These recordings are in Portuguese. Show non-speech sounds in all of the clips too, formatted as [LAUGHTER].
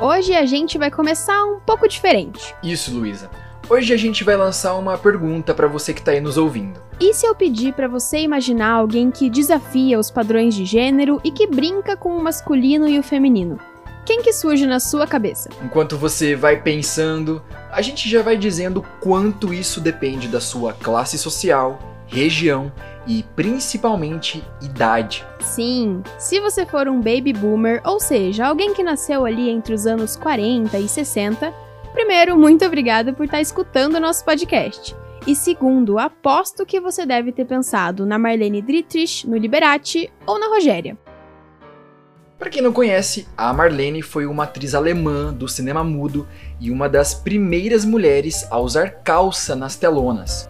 Hoje a gente vai começar um pouco diferente. Isso, Luísa. Hoje a gente vai lançar uma pergunta para você que tá aí nos ouvindo. E se eu pedir para você imaginar alguém que desafia os padrões de gênero e que brinca com o masculino e o feminino? Quem que surge na sua cabeça? Enquanto você vai pensando, a gente já vai dizendo quanto isso depende da sua classe social, região e principalmente idade. Sim, se você for um baby boomer, ou seja, alguém que nasceu ali entre os anos 40 e 60, primeiro, muito obrigada por estar escutando o nosso podcast. E segundo, aposto que você deve ter pensado na Marlene Dietrich, no Liberati ou na Rogéria. Para quem não conhece, a Marlene foi uma atriz alemã do cinema mudo e uma das primeiras mulheres a usar calça nas telonas.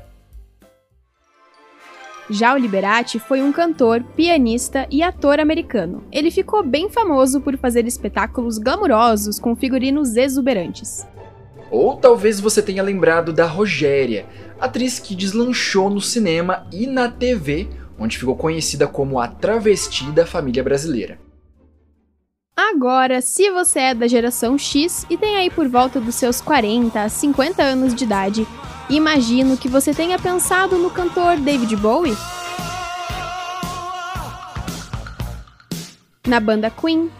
Já o Liberati foi um cantor, pianista e ator americano. Ele ficou bem famoso por fazer espetáculos glamurosos com figurinos exuberantes. Ou talvez você tenha lembrado da Rogéria, atriz que deslanchou no cinema e na TV, onde ficou conhecida como a travesti da família brasileira. Agora, se você é da geração X e tem aí por volta dos seus 40 a 50 anos de idade, imagino que você tenha pensado no cantor David Bowie. Na banda Queen.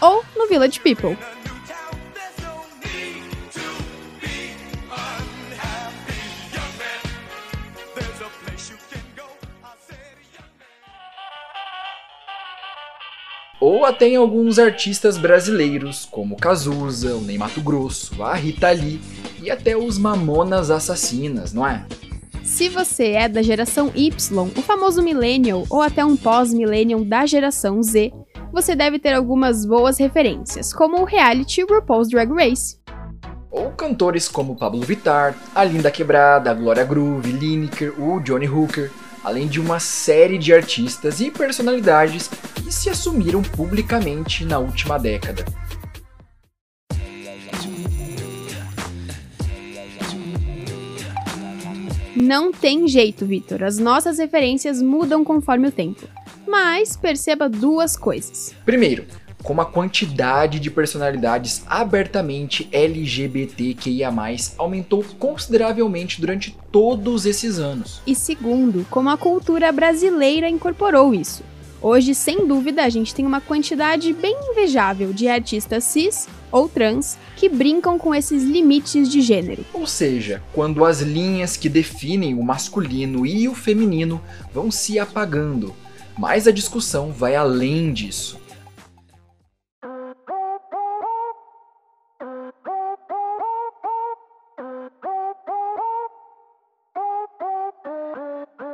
Ou no Village People. Ou até em alguns artistas brasileiros, como Cazuza, o Ney Mato Grosso, a Rita Lee e até os Mamonas Assassinas, não é? Se você é da geração Y, o famoso millennial ou até um pós-millennial da geração Z, você deve ter algumas boas referências, como o reality RuPaul's Drag Race. Ou cantores como Pablo Vittar, a Linda Quebrada, a Glória Groove, Lineker, o Johnny Hooker, além de uma série de artistas e personalidades que se assumiram publicamente na última década. Não tem jeito, Vitor. As nossas referências mudam conforme o tempo. Mas perceba duas coisas. Primeiro, como a quantidade de personalidades abertamente LGBTQIA+, aumentou consideravelmente durante todos esses anos. E segundo, como a cultura brasileira incorporou isso. Hoje, sem dúvida, a gente tem uma quantidade bem invejável de artistas cis ou trans que brincam com esses limites de gênero. Ou seja, quando as linhas que definem o masculino e o feminino vão se apagando. Mas a discussão vai além disso.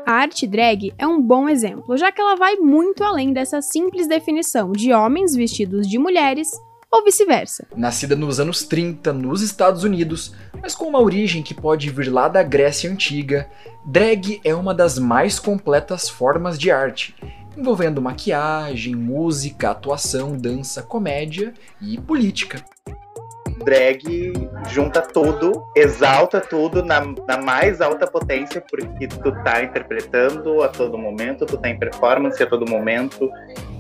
A arte drag é um bom exemplo, já que ela vai muito além dessa simples definição de homens vestidos de mulheres ou vice-versa. Nascida nos anos 30 nos Estados Unidos, mas com uma origem que pode vir lá da Grécia Antiga, drag é uma das mais completas formas de arte, envolvendo maquiagem, música, atuação, dança, comédia e política drag junta tudo, exalta tudo na, na mais alta potência, porque tu tá interpretando a todo momento, tu tá em performance a todo momento.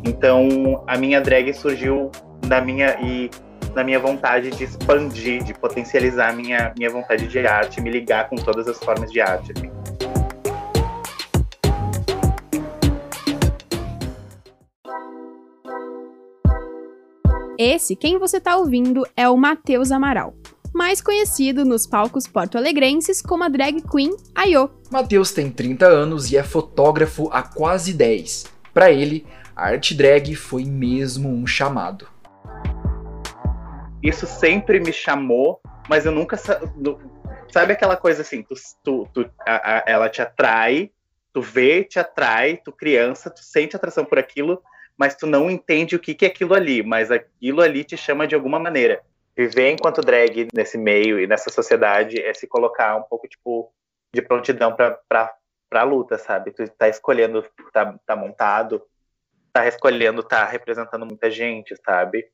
Então, a minha drag surgiu na minha e na minha vontade de expandir, de potencializar minha, minha vontade de arte, me ligar com todas as formas de arte. Assim. Esse, quem você está ouvindo, é o Matheus Amaral, mais conhecido nos palcos porto-alegrenses como a drag queen Ayo. Matheus tem 30 anos e é fotógrafo há quase 10. Para ele, a arte drag foi mesmo um chamado. Isso sempre me chamou, mas eu nunca. Sabe aquela coisa assim, tu, tu, tu a, a, ela te atrai, tu vê, te atrai, tu criança, tu sente atração por aquilo, mas tu não entende o que, que é aquilo ali, mas aquilo ali te chama de alguma maneira. Viver enquanto drag nesse meio e nessa sociedade é se colocar um pouco, tipo, de prontidão pra, pra, pra luta, sabe? Tu tá escolhendo, tá, tá montado, tá escolhendo, tá representando muita gente, sabe?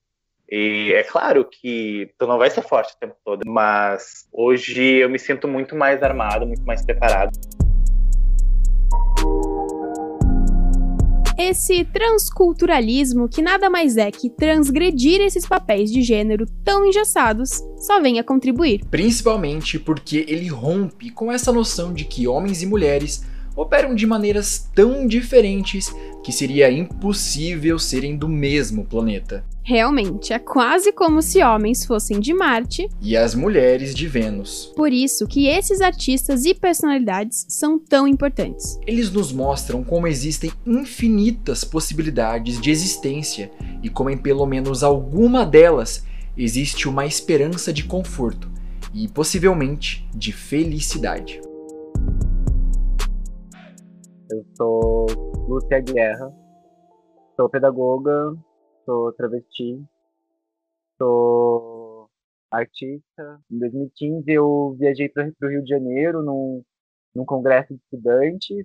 E é claro que tu não vai ser forte o tempo todo, mas hoje eu me sinto muito mais armado, muito mais preparado. Esse transculturalismo, que nada mais é que transgredir esses papéis de gênero tão engessados, só vem a contribuir. Principalmente porque ele rompe com essa noção de que homens e mulheres operam de maneiras tão diferentes que seria impossível serem do mesmo planeta. Realmente, é quase como se homens fossem de Marte e as mulheres de Vênus. Por isso que esses artistas e personalidades são tão importantes. Eles nos mostram como existem infinitas possibilidades de existência e como em pelo menos alguma delas existe uma esperança de conforto e possivelmente de felicidade. Eu sou Lúcia Guerra, sou pedagoga, sou travesti, sou artista. Em 2015 eu viajei para o Rio de Janeiro num, num congresso de estudantes.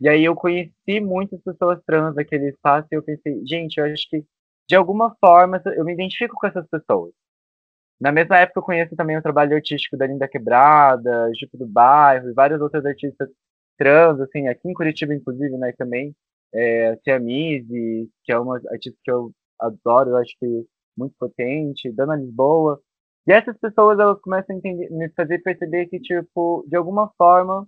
E aí eu conheci muitas pessoas trans naquele espaço e eu pensei, gente, eu acho que de alguma forma eu me identifico com essas pessoas. Na mesma época eu conheço também o trabalho artístico da Linda Quebrada, Jupe do Bairro e vários outros artistas trans, assim, aqui em Curitiba, inclusive, né, também, é, Tia Mise, que é uma artista que eu adoro, eu acho que muito potente, Dana Lisboa, e essas pessoas, elas começam a entender, me fazer perceber que, tipo, de alguma forma,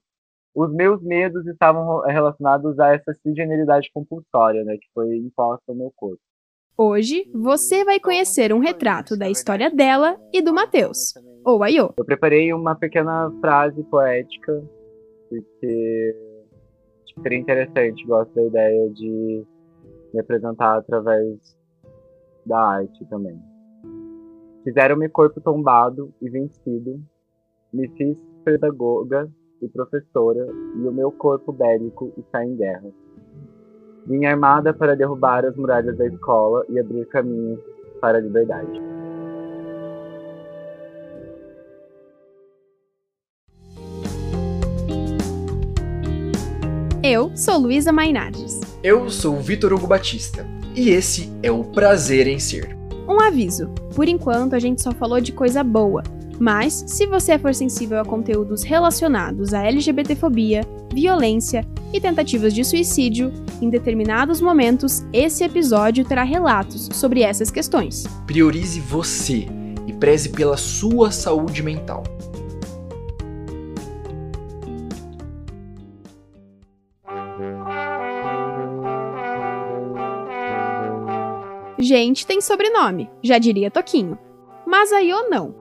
os meus medos estavam relacionados a essa cisgeneridade compulsória, né, que foi imposta ao meu corpo. Hoje, você vai conhecer um retrato da história dela e do Matheus, ou Ayô. Eu preparei uma pequena frase poética porque seria interessante, gosto da ideia de me apresentar através da arte também. Fizeram-me corpo tombado e vencido, me fiz pedagoga e professora, e o meu corpo bélico está em guerra. Vim armada para derrubar as muralhas da escola e abrir caminhos para a liberdade. Eu sou Luísa Mainardes. Eu sou Vitor Hugo Batista. E esse é o Prazer em Ser. Um aviso: por enquanto a gente só falou de coisa boa. Mas, se você for sensível a conteúdos relacionados à LGBTfobia, violência e tentativas de suicídio, em determinados momentos esse episódio terá relatos sobre essas questões. Priorize você e preze pela sua saúde mental. Gente tem sobrenome, já diria Toquinho. Mas Aiô não.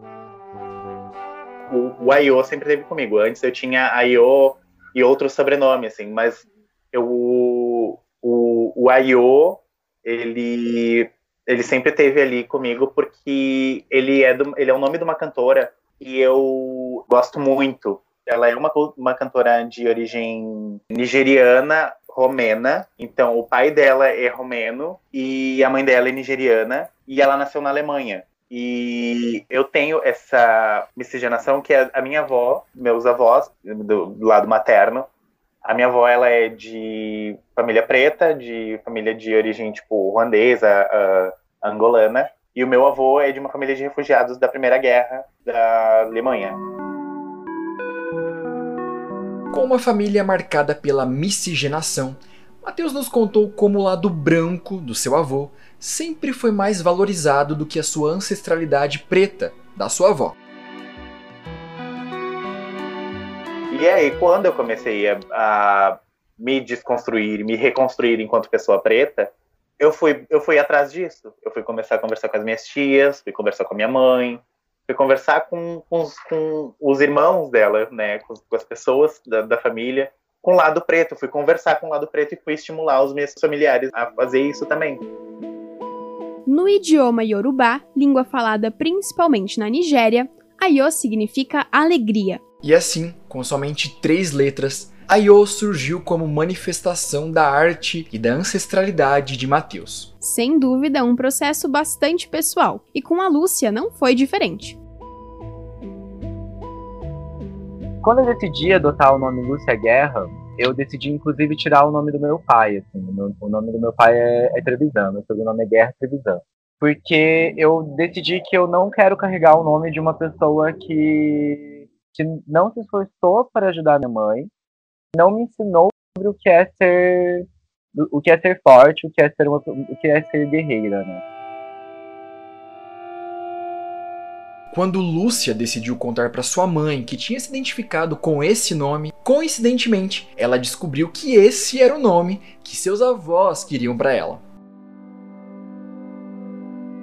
O, o Aiô sempre teve comigo. Antes eu tinha Aiô e outro sobrenome, assim, mas eu, o, o Aiô, ele, ele sempre teve ali comigo porque ele é, do, ele é o nome de uma cantora e eu gosto muito. Ela é uma, uma cantora de origem nigeriana, romena. Então, o pai dela é romeno e a mãe dela é nigeriana. E ela nasceu na Alemanha. E eu tenho essa miscigenação que a minha avó, meus avós, do, do lado materno, a minha avó ela é de família preta, de família de origem tipo ruandesa, uh, angolana, e o meu avô é de uma família de refugiados da Primeira Guerra da Alemanha. Com uma família marcada pela miscigenação, Mateus nos contou como o lado branco do seu avô sempre foi mais valorizado do que a sua ancestralidade preta da sua avó. E aí, quando eu comecei a, a me desconstruir, me reconstruir enquanto pessoa preta, eu fui, eu fui atrás disso. Eu fui começar a conversar com as minhas tias, fui conversar com a minha mãe, fui conversar com, com, os, com os irmãos dela, né, com, com as pessoas da, da, família, com o lado preto. Fui conversar com o lado preto e fui estimular os meus familiares a fazer isso também. No idioma Yorubá, língua falada principalmente na Nigéria, Ayo significa alegria. E assim, com somente três letras, Ayo surgiu como manifestação da arte e da ancestralidade de Mateus. Sem dúvida, um processo bastante pessoal, e com a Lúcia não foi diferente. Quando eu decidi adotar o nome Lúcia Guerra, eu decidi inclusive tirar o nome do meu pai. Assim. O nome do meu pai é, é Trevisan, meu sobrenome é Guerra Trevisan. porque eu decidi que eu não quero carregar o nome de uma pessoa que, que não se esforçou para ajudar minha mãe, não me ensinou sobre o que é ser o que é ser forte, o que é ser uma, o que é ser guerreira, né? Quando Lúcia decidiu contar para sua mãe que tinha se identificado com esse nome, coincidentemente, ela descobriu que esse era o nome que seus avós queriam para ela.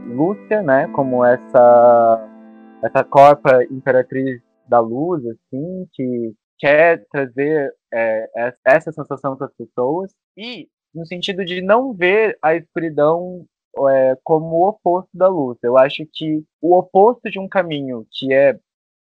Lúcia, né, como essa essa corpa imperatriz da luz, assim, que quer trazer é, essa sensação para as pessoas e no sentido de não ver a escuridão é, como o oposto da luz. Eu acho que o oposto de um caminho que é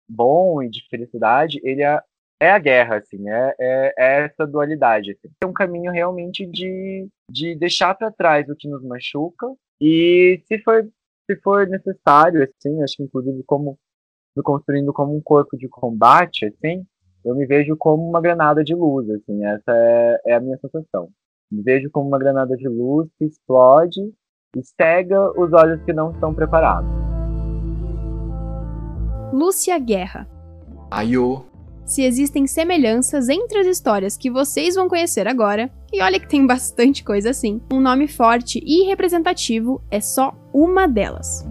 bom e de felicidade, ele é, é a guerra, assim, é, é, é essa dualidade. Assim. É um caminho realmente de, de deixar para trás o que nos machuca e se for, se for necessário, assim, acho que inclusive como construindo como um corpo de combate, assim, eu me vejo como uma granada de luz, assim, essa é, é a minha sensação. Me vejo como uma granada de luz que explode e cega os olhos que não estão preparados. Lúcia Guerra. Aiô. Se existem semelhanças entre as histórias que vocês vão conhecer agora, e olha que tem bastante coisa assim, um nome forte e representativo é só uma delas.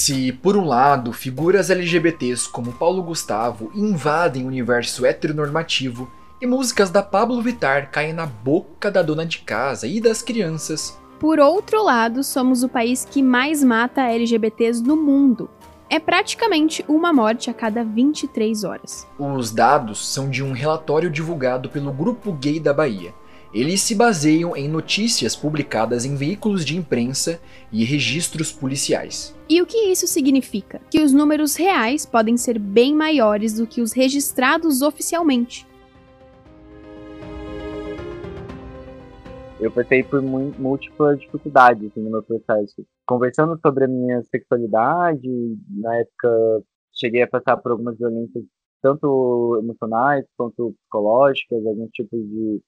Se, por um lado, figuras LGBTs como Paulo Gustavo invadem o universo heteronormativo e músicas da Pablo Vittar caem na boca da dona de casa e das crianças, por outro lado, somos o país que mais mata LGBTs no mundo. É praticamente uma morte a cada 23 horas. Os dados são de um relatório divulgado pelo Grupo Gay da Bahia, eles se baseiam em notícias publicadas em veículos de imprensa e registros policiais. E o que isso significa? Que os números reais podem ser bem maiores do que os registrados oficialmente. Eu passei por múltiplas dificuldades assim, no meu processo. Conversando sobre a minha sexualidade, na época cheguei a passar por algumas violências, tanto emocionais quanto psicológicas, alguns tipos de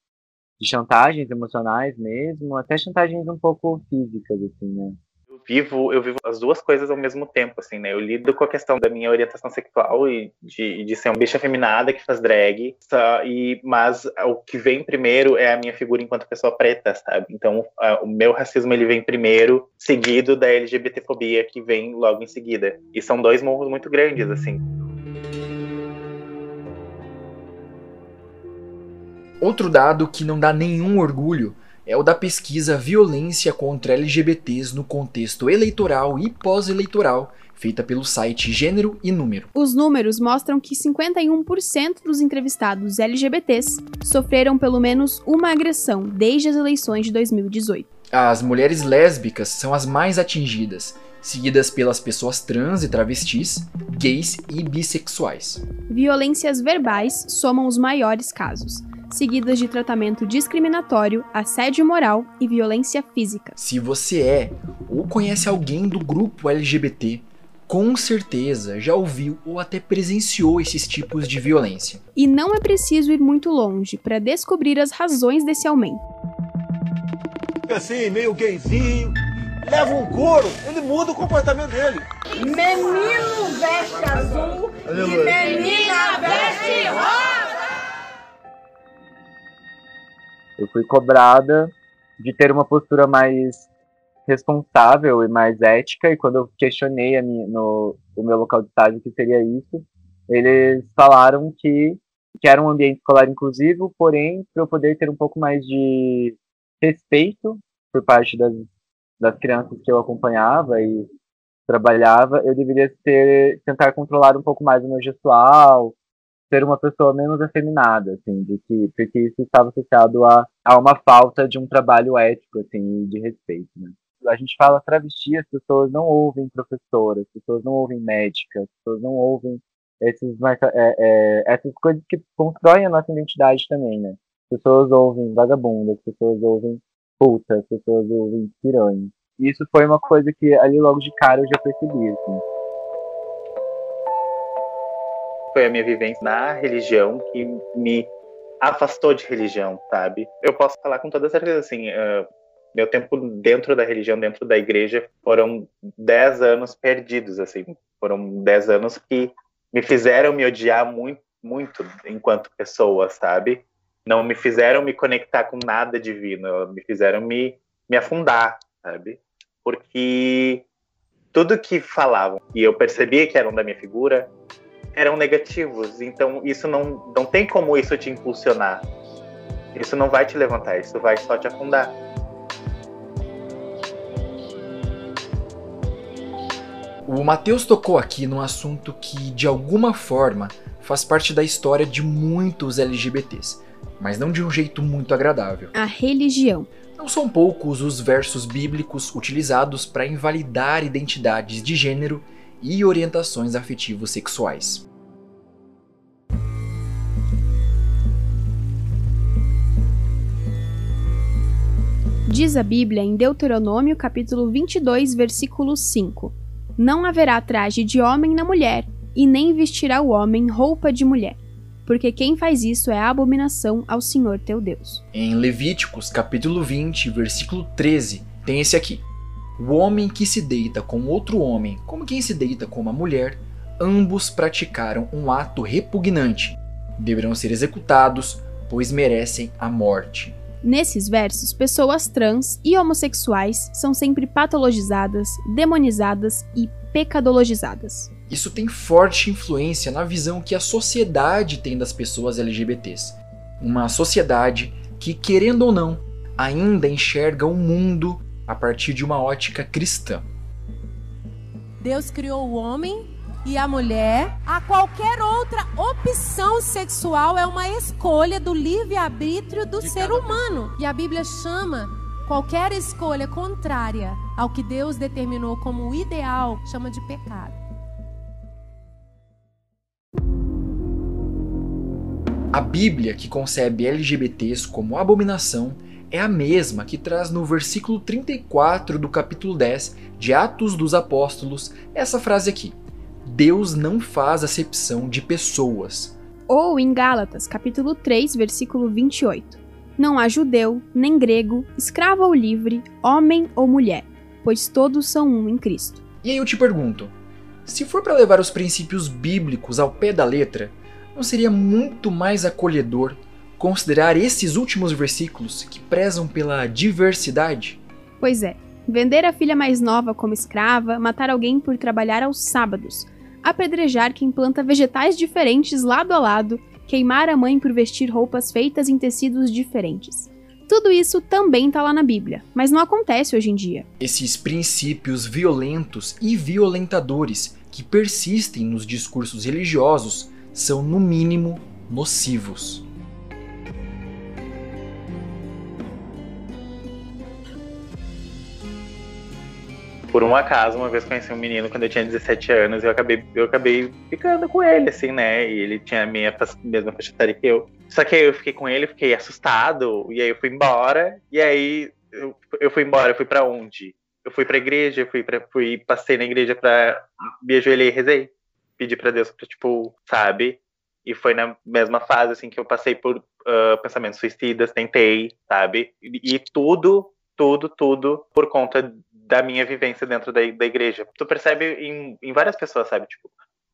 de chantagens emocionais mesmo, até chantagens um pouco físicas, assim, né? Eu vivo, eu vivo as duas coisas ao mesmo tempo, assim, né? Eu lido com a questão da minha orientação sexual e de, de ser uma bicha feminada que faz drag, só, e, mas o que vem primeiro é a minha figura enquanto pessoa preta, sabe? Então, a, o meu racismo ele vem primeiro, seguido da LGBTfobia que vem logo em seguida. E são dois morros muito grandes, assim. Outro dado que não dá nenhum orgulho é o da pesquisa Violência contra LGBTs no contexto eleitoral e pós-eleitoral, feita pelo site Gênero e Número. Os números mostram que 51% dos entrevistados LGBTs sofreram pelo menos uma agressão desde as eleições de 2018. As mulheres lésbicas são as mais atingidas, seguidas pelas pessoas trans e travestis, gays e bissexuais. Violências verbais somam os maiores casos seguidas de tratamento discriminatório, assédio moral e violência física. Se você é ou conhece alguém do grupo LGBT, com certeza já ouviu ou até presenciou esses tipos de violência. E não é preciso ir muito longe para descobrir as razões desse aumento. Assim, meio gayzinho, leva um couro, ele muda o comportamento dele. Menino veste azul e menina veste rosa. Eu fui cobrada de ter uma postura mais responsável e mais ética, e quando eu questionei minha, no, o meu local de estágio que seria isso, eles falaram que, que era um ambiente escolar inclusivo, porém, para eu poder ter um pouco mais de respeito por parte das, das crianças que eu acompanhava e trabalhava, eu deveria ter, tentar controlar um pouco mais o meu gestual, ser uma pessoa menos afeminada, assim, de que, porque isso estava associado a, a uma falta de um trabalho ético, assim, de respeito, né? A gente fala travesti, as pessoas não ouvem professora, as pessoas não ouvem médica, as pessoas não ouvem esses, é, é, essas coisas que constroem a nossa identidade também, né? As pessoas ouvem vagabunda, as pessoas ouvem puta, as pessoas ouvem piranha. E isso foi uma coisa que ali logo de cara eu já percebi, assim. Foi a minha vivência na religião que me afastou de religião, sabe? Eu posso falar com toda certeza, assim, uh, meu tempo dentro da religião, dentro da igreja, foram dez anos perdidos, assim. Foram dez anos que me fizeram me odiar muito, muito enquanto pessoa, sabe? Não me fizeram me conectar com nada divino, me fizeram me, me afundar, sabe? Porque tudo que falavam e eu percebia que eram da minha figura eram negativos. Então isso não, não tem como isso te impulsionar. Isso não vai te levantar, isso vai só te afundar. O Matheus tocou aqui num assunto que, de alguma forma, faz parte da história de muitos LGBTs, mas não de um jeito muito agradável. A religião. Não são poucos os versos bíblicos utilizados para invalidar identidades de gênero e orientações afetivos sexuais. Diz a Bíblia em Deuteronômio capítulo 22, versículo 5: Não haverá traje de homem na mulher, e nem vestirá o homem roupa de mulher, porque quem faz isso é abominação ao Senhor teu Deus. Em Levíticos capítulo 20, versículo 13, tem esse aqui: O homem que se deita com outro homem, como quem se deita com uma mulher, ambos praticaram um ato repugnante. Deverão ser executados, pois merecem a morte. Nesses versos, pessoas trans e homossexuais são sempre patologizadas, demonizadas e pecadologizadas. Isso tem forte influência na visão que a sociedade tem das pessoas LGBTs. Uma sociedade que, querendo ou não, ainda enxerga o mundo a partir de uma ótica cristã. Deus criou o homem e a mulher, a qualquer outra opção sexual é uma escolha do livre-arbítrio do ser humano. E a Bíblia chama qualquer escolha contrária ao que Deus determinou como ideal, chama de pecado. A Bíblia, que concebe LGBTs como abominação, é a mesma que traz no versículo 34 do capítulo 10 de Atos dos Apóstolos essa frase aqui: Deus não faz acepção de pessoas. Ou em Gálatas, capítulo 3, versículo 28. Não há judeu, nem grego, escravo ou livre, homem ou mulher, pois todos são um em Cristo. E aí eu te pergunto, se for para levar os princípios bíblicos ao pé da letra, não seria muito mais acolhedor considerar esses últimos versículos que prezam pela diversidade? Pois é, vender a filha mais nova como escrava, matar alguém por trabalhar aos sábados, apedrejar quem planta vegetais diferentes lado a lado, queimar a mãe por vestir roupas feitas em tecidos diferentes. Tudo isso também está lá na Bíblia, mas não acontece hoje em dia. Esses princípios violentos e violentadores que persistem nos discursos religiosos são, no mínimo, nocivos. Por um acaso, uma vez conheci um menino quando eu tinha 17 anos eu acabei, eu acabei ficando com ele, assim, né? E ele tinha a minha mesma faixa etária que eu. Só que aí eu fiquei com ele, fiquei assustado, e aí eu fui embora, e aí eu, eu fui embora, eu fui para onde? Eu fui pra igreja, fui, pra, fui passei na igreja pra. me ajoelhei e rezei. Pedi pra Deus pra, tipo, sabe? E foi na mesma fase, assim, que eu passei por uh, pensamentos suicidas, tentei, sabe? E, e tudo, tudo, tudo por conta da minha vivência dentro da, da igreja. Tu percebe em, em várias pessoas, sabe? Tipo,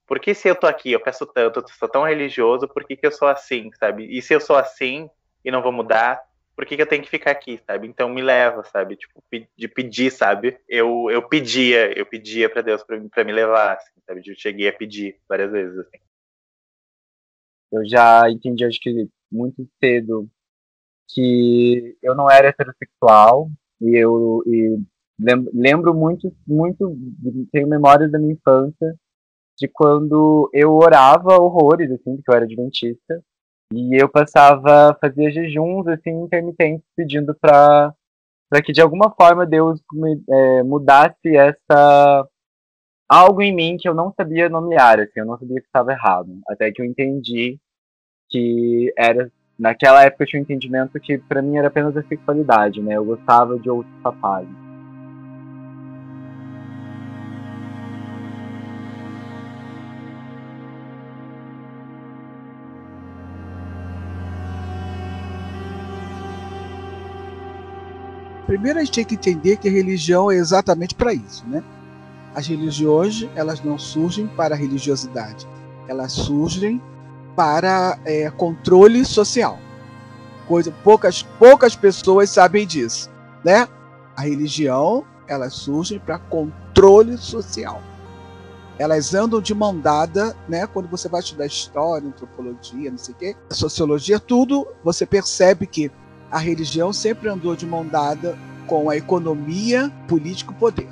por que se eu tô aqui, eu peço tanto, eu sou tão religioso, por que, que eu sou assim, sabe? E se eu sou assim e não vou mudar, por que, que eu tenho que ficar aqui, sabe? Então me leva, sabe? Tipo, de pedir, sabe? Eu, eu pedia, eu pedia para Deus para me levar, assim, sabe? Eu cheguei a pedir várias vezes, assim. Eu já entendi, acho que muito cedo, que eu não era heterossexual e eu e lembro muito, muito, tenho memórias da minha infância de quando eu orava horrores, assim, porque eu era adventista, e eu passava, fazia jejuns, assim, intermitentes, pedindo para para que de alguma forma Deus me, é, mudasse essa algo em mim que eu não sabia nomear, assim, eu não sabia que estava errado, até que eu entendi que era naquela época eu tinha um entendimento que para mim era apenas a sexualidade, né? Eu gostava de outros rapazes. Primeiro a gente tem que entender que a religião é exatamente para isso, né? As religiões, elas não surgem para a religiosidade, elas surgem para é, controle social. Coisa, poucas, poucas pessoas sabem disso, né? A religião, elas surgem para controle social. Elas andam de mão dada, né? Quando você vai estudar história, antropologia, não sei o quê, sociologia, tudo, você percebe que a religião sempre andou de mão dada com a economia, político poder.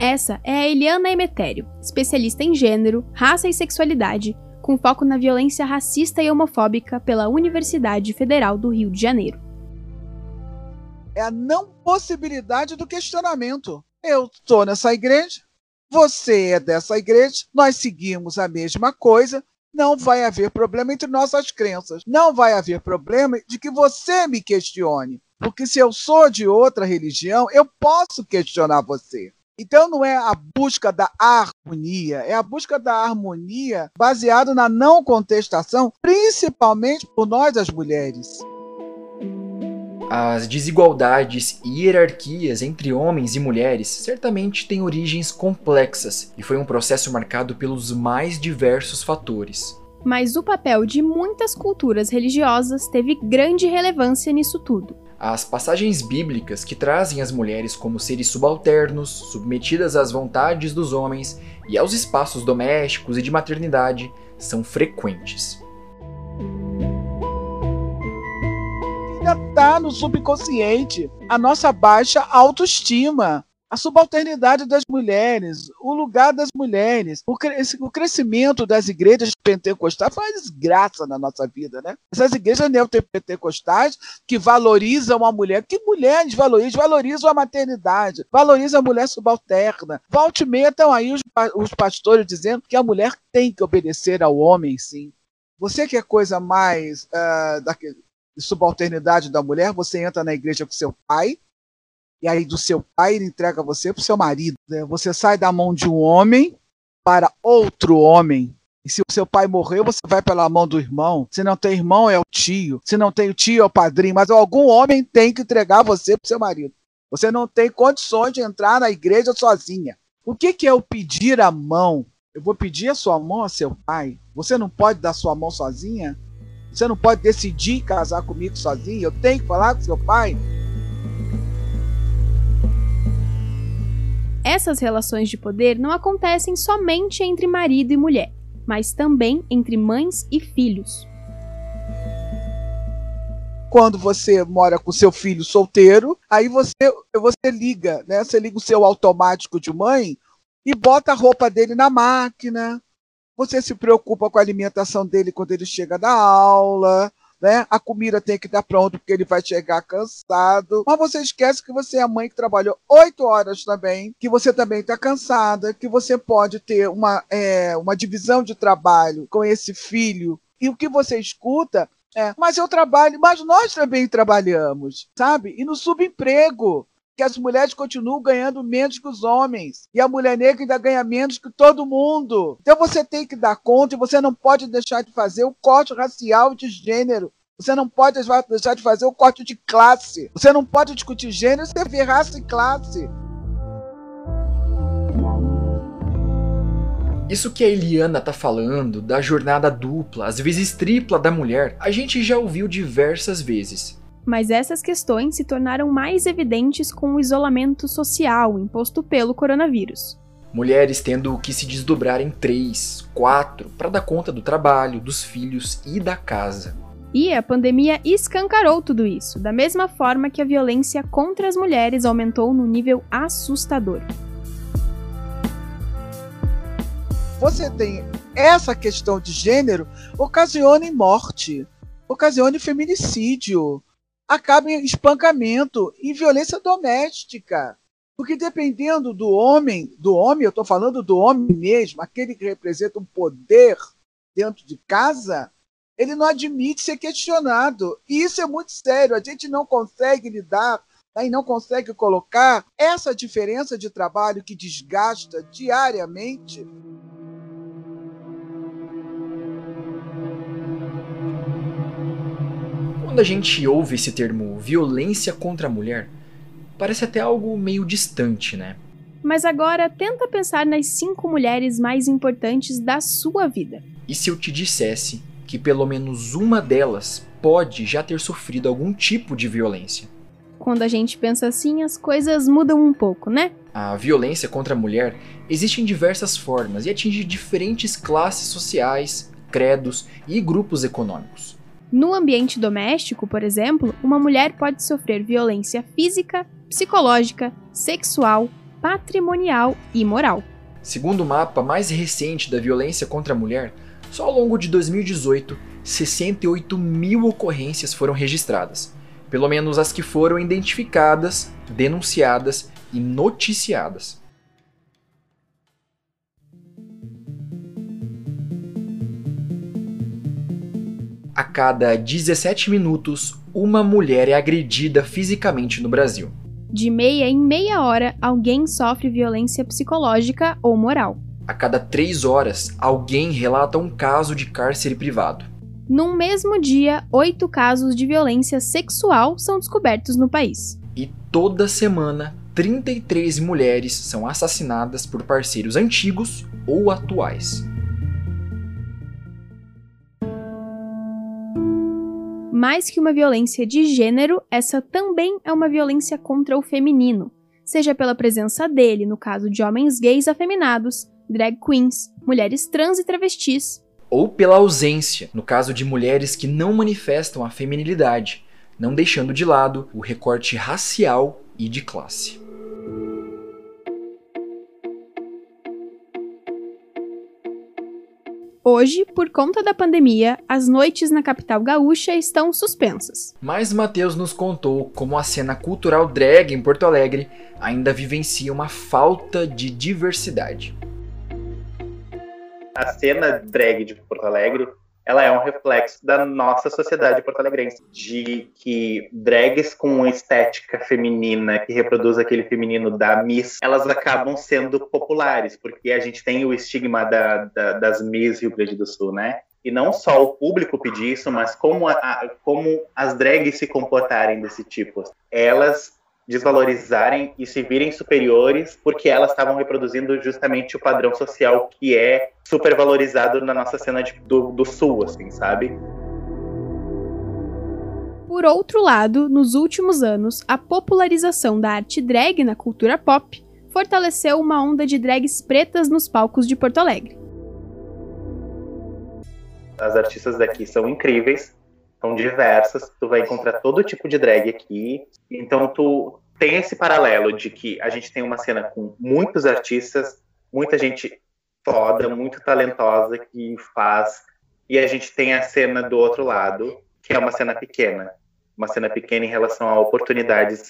Essa é a Eliana Emetério, especialista em gênero, raça e sexualidade, com foco na violência racista e homofóbica pela Universidade Federal do Rio de Janeiro. É a não possibilidade do questionamento. Eu estou nessa igreja, você é dessa igreja, nós seguimos a mesma coisa, não vai haver problema entre nossas crenças. Não vai haver problema de que você me questione. Porque se eu sou de outra religião, eu posso questionar você. Então não é a busca da harmonia, é a busca da harmonia baseada na não contestação, principalmente por nós as mulheres. As desigualdades e hierarquias entre homens e mulheres certamente têm origens complexas e foi um processo marcado pelos mais diversos fatores. Mas o papel de muitas culturas religiosas teve grande relevância nisso tudo. As passagens bíblicas que trazem as mulheres como seres subalternos, submetidas às vontades dos homens e aos espaços domésticos e de maternidade, são frequentes. Ainda está no subconsciente a nossa baixa autoestima, a subalternidade das mulheres, o lugar das mulheres, o, cre o crescimento das igrejas pentecostais uma desgraça na nossa vida, né? Essas igrejas neopentecostais que valorizam a mulher, que mulheres valorizam? Valorizam a maternidade, valorizam a mulher subalterna. Volte e meia estão aí os, os pastores dizendo que a mulher tem que obedecer ao homem, sim. Você quer coisa mais uh, daquele, de subalternidade da mulher, você entra na igreja com seu pai, e aí do seu pai ele entrega você para o seu marido. Né? Você sai da mão de um homem para outro homem. E se o seu pai morreu, você vai pela mão do irmão. Se não tem irmão, é o tio. Se não tem o tio, é o padrinho. Mas algum homem tem que entregar você para o seu marido. Você não tem condições de entrar na igreja sozinha. O que, que é o pedir a mão? Eu vou pedir a sua mão a seu pai. Você não pode dar sua mão sozinha? Você não pode decidir casar comigo sozinho. Eu tenho que falar com seu pai. Essas relações de poder não acontecem somente entre marido e mulher, mas também entre mães e filhos. Quando você mora com seu filho solteiro, aí você, você liga, né? Você liga o seu automático de mãe e bota a roupa dele na máquina, você se preocupa com a alimentação dele quando ele chega da aula, né? A comida tem que estar pronta porque ele vai chegar cansado. Mas você esquece que você é a mãe que trabalhou oito horas também, que você também está cansada, que você pode ter uma, é, uma divisão de trabalho com esse filho. E o que você escuta é, mas eu trabalho, mas nós também trabalhamos, sabe? E no subemprego que as mulheres continuam ganhando menos que os homens. E a mulher negra ainda ganha menos que todo mundo. Então você tem que dar conta e você não pode deixar de fazer o corte racial de gênero. Você não pode deixar de fazer o corte de classe. Você não pode discutir gênero sem ver raça e classe. Isso que a Eliana tá falando, da jornada dupla, às vezes tripla da mulher, a gente já ouviu diversas vezes mas essas questões se tornaram mais evidentes com o isolamento social imposto pelo coronavírus. Mulheres tendo que se desdobrar em três, quatro, para dar conta do trabalho, dos filhos e da casa. E a pandemia escancarou tudo isso, da mesma forma que a violência contra as mulheres aumentou no nível assustador. Você tem essa questão de gênero ocasiona morte, ocasiona feminicídio, acaba em espancamento e violência doméstica. Porque dependendo do homem, do homem, eu estou falando do homem mesmo, aquele que representa um poder dentro de casa, ele não admite ser questionado. E isso é muito sério. A gente não consegue lidar né, e não consegue colocar essa diferença de trabalho que desgasta diariamente Quando a gente ouve esse termo violência contra a mulher, parece até algo meio distante, né? Mas agora tenta pensar nas cinco mulheres mais importantes da sua vida. E se eu te dissesse que pelo menos uma delas pode já ter sofrido algum tipo de violência? Quando a gente pensa assim, as coisas mudam um pouco, né? A violência contra a mulher existe em diversas formas e atinge diferentes classes sociais, credos e grupos econômicos. No ambiente doméstico, por exemplo, uma mulher pode sofrer violência física, psicológica, sexual, patrimonial e moral. Segundo o mapa mais recente da violência contra a mulher, só ao longo de 2018, 68 mil ocorrências foram registradas, pelo menos as que foram identificadas, denunciadas e noticiadas. A cada 17 minutos, uma mulher é agredida fisicamente no Brasil. De meia em meia hora, alguém sofre violência psicológica ou moral. A cada três horas, alguém relata um caso de cárcere privado. Num mesmo dia, oito casos de violência sexual são descobertos no país. E toda semana, 33 mulheres são assassinadas por parceiros antigos ou atuais. Mais que uma violência de gênero, essa também é uma violência contra o feminino, seja pela presença dele no caso de homens gays afeminados, drag queens, mulheres trans e travestis, ou pela ausência, no caso de mulheres que não manifestam a feminilidade, não deixando de lado o recorte racial e de classe. Hoje, por conta da pandemia, as noites na capital gaúcha estão suspensas. Mas Matheus nos contou como a cena cultural drag em Porto Alegre ainda vivencia uma falta de diversidade. A cena drag de Porto Alegre ela é um reflexo da nossa sociedade porto-alegrense, de que drags com estética feminina, que reproduz aquele feminino da Miss, elas acabam sendo populares, porque a gente tem o estigma da, da, das Miss Rio Grande do Sul, né? E não só o público pedir isso, mas como, a, como as drags se comportarem desse tipo. Elas desvalorizarem e se virem superiores porque elas estavam reproduzindo justamente o padrão social que é supervalorizado na nossa cena de, do, do sul, assim, sabe? Por outro lado, nos últimos anos, a popularização da arte drag na cultura pop fortaleceu uma onda de drags pretas nos palcos de Porto Alegre. As artistas daqui são incríveis, são diversas, tu vai encontrar todo tipo de drag aqui. Então tu tem esse paralelo de que a gente tem uma cena com muitos artistas, muita gente foda, muito talentosa que faz, e a gente tem a cena do outro lado, que é uma cena pequena, uma cena pequena em relação a oportunidades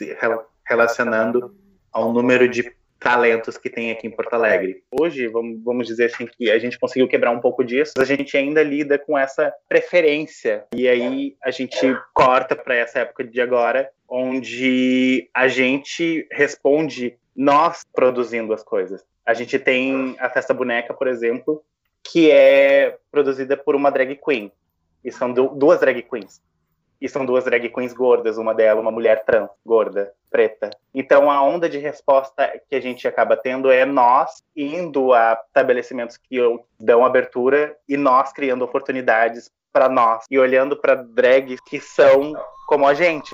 relacionando ao número de talentos que tem aqui em Porto Alegre. Hoje, vamos, vamos dizer assim, que a gente conseguiu quebrar um pouco disso, a gente ainda lida com essa preferência. E aí a gente corta para essa época de agora, onde a gente responde nós produzindo as coisas. A gente tem a Festa Boneca, por exemplo, que é produzida por uma drag queen. E são duas drag queens. E são duas drag queens gordas, uma dela, uma mulher trans, gorda, preta. Então a onda de resposta que a gente acaba tendo é nós indo a estabelecimentos que dão abertura e nós criando oportunidades para nós e olhando para drags que são como a gente.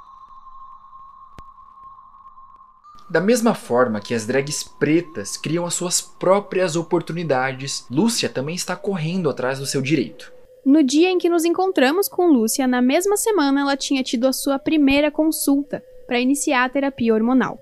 Da mesma forma que as drags pretas criam as suas próprias oportunidades, Lúcia também está correndo atrás do seu direito. No dia em que nos encontramos com Lúcia, na mesma semana ela tinha tido a sua primeira consulta para iniciar a terapia hormonal.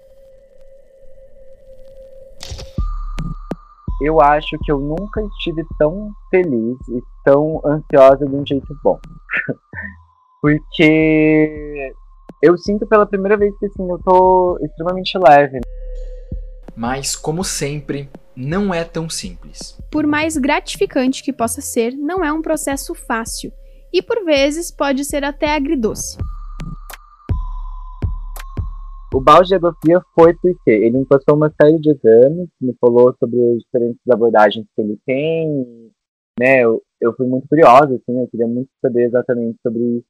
Eu acho que eu nunca estive tão feliz e tão ansiosa de um jeito bom. [LAUGHS] Porque eu sinto pela primeira vez que assim, eu tô extremamente leve. Mas, como sempre, não é tão simples. Por mais gratificante que possa ser, não é um processo fácil e por vezes pode ser até agridoce. O balde de agonia foi porque ele me passou uma série de exames, me falou sobre as diferentes abordagens que ele tem, né? Eu, eu fui muito curiosa, assim, eu queria muito saber exatamente sobre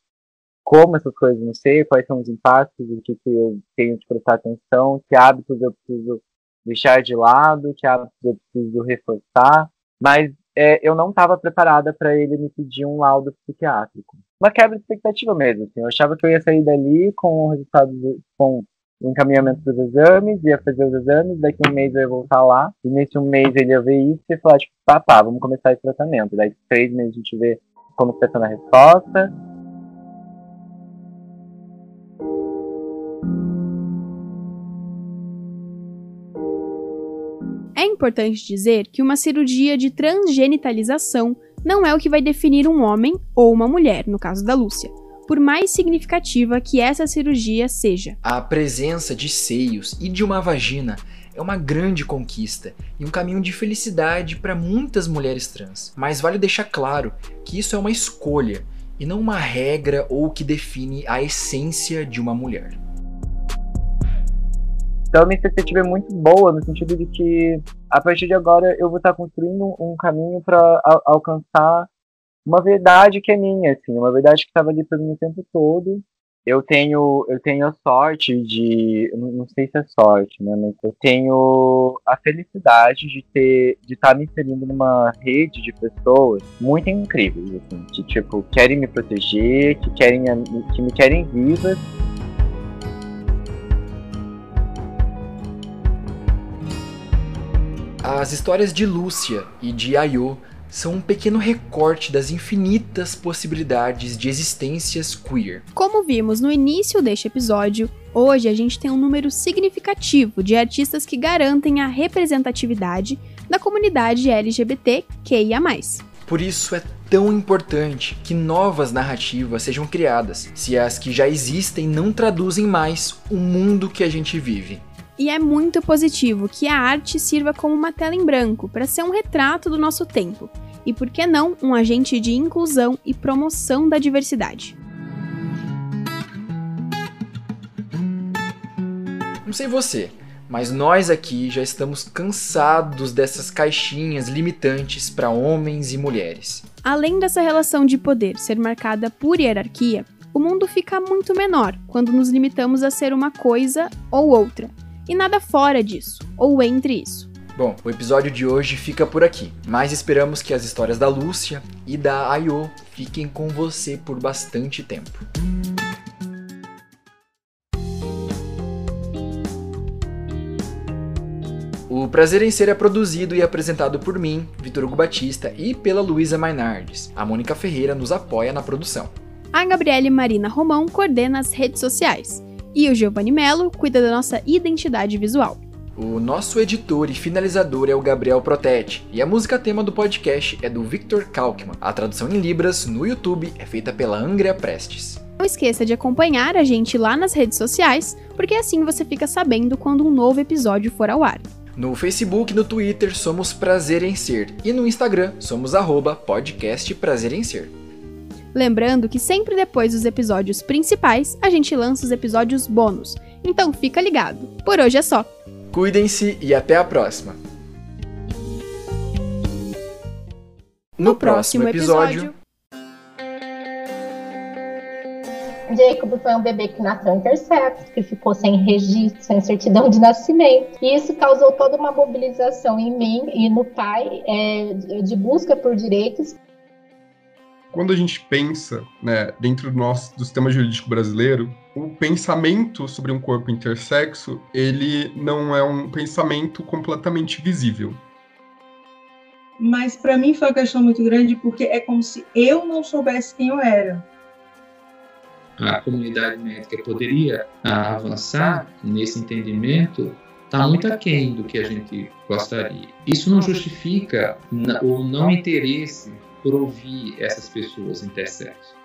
como essas coisas vão ser, quais são os impactos, o que, que eu tenho que prestar atenção, que hábitos eu preciso deixar de lado, que eu preciso reforçar, mas é, eu não estava preparada para ele me pedir um laudo psiquiátrico. Uma quebra de expectativa mesmo, assim, eu achava que eu ia sair dali com o resultado, com o encaminhamento dos exames, ia fazer os exames, daqui um mês eu ia voltar lá, e nesse um mês ele ia ver isso e falar, tipo, papá, vamos começar esse tratamento. Daí três meses a gente vê como está sendo a resposta, importante dizer que uma cirurgia de transgenitalização não é o que vai definir um homem ou uma mulher, no caso da Lúcia, por mais significativa que essa cirurgia seja. A presença de seios e de uma vagina é uma grande conquista e um caminho de felicidade para muitas mulheres trans. Mas vale deixar claro que isso é uma escolha e não uma regra ou que define a essência de uma mulher. Então, minha expectativa é muito boa, no sentido de que, a partir de agora, eu vou estar construindo um caminho para alcançar uma verdade que é minha, assim, uma verdade que estava ali por mim o tempo todo. Eu tenho, eu tenho a sorte de, não sei se é sorte, né, mas eu tenho a felicidade de ter, de estar me inserindo numa rede de pessoas muito incríveis, assim, que tipo querem me proteger, que querem, que me querem vivas As histórias de Lúcia e de Ayo são um pequeno recorte das infinitas possibilidades de existências queer. Como vimos no início deste episódio, hoje a gente tem um número significativo de artistas que garantem a representatividade da comunidade LGBTQIA. Por isso é tão importante que novas narrativas sejam criadas, se as que já existem não traduzem mais o mundo que a gente vive. E é muito positivo que a arte sirva como uma tela em branco para ser um retrato do nosso tempo. E por que não um agente de inclusão e promoção da diversidade? Não sei você, mas nós aqui já estamos cansados dessas caixinhas limitantes para homens e mulheres. Além dessa relação de poder ser marcada por hierarquia, o mundo fica muito menor quando nos limitamos a ser uma coisa ou outra e nada fora disso, ou entre isso. Bom, o episódio de hoje fica por aqui, mas esperamos que as histórias da Lúcia e da Ayo fiquem com você por bastante tempo. O Prazer em Ser é produzido e apresentado por mim, Vitor Hugo Batista, e pela Luísa Mainardes. A Mônica Ferreira nos apoia na produção. A Gabriele Marina Romão coordena as redes sociais. E o Giovanni Mello cuida da nossa identidade visual. O nosso editor e finalizador é o Gabriel Protete, e a música tema do podcast é do Victor Kalkman. A tradução em Libras no YouTube é feita pela Angria Prestes. Não esqueça de acompanhar a gente lá nas redes sociais, porque assim você fica sabendo quando um novo episódio for ao ar. No Facebook e no Twitter somos Prazer em Ser, e no Instagram somos arroba podcast Prazer em Ser. Lembrando que sempre depois dos episódios principais, a gente lança os episódios bônus. Então fica ligado. Por hoje é só. Cuidem-se e até a próxima. No, no próximo, próximo episódio... Jacob foi um bebê que nasceu intersexo, que ficou sem registro, sem certidão de nascimento. E isso causou toda uma mobilização em mim e no pai é, de busca por direitos quando a gente pensa, né, dentro do nosso do sistema jurídico brasileiro, o pensamento sobre um corpo intersexo, ele não é um pensamento completamente visível. Mas para mim foi uma questão muito grande porque é como se eu não soubesse quem eu era. A comunidade médica poderia avançar nesse entendimento está muito aquém do que a gente gostaria. Isso não justifica o não interesse por ouvir essas pessoas intersexo.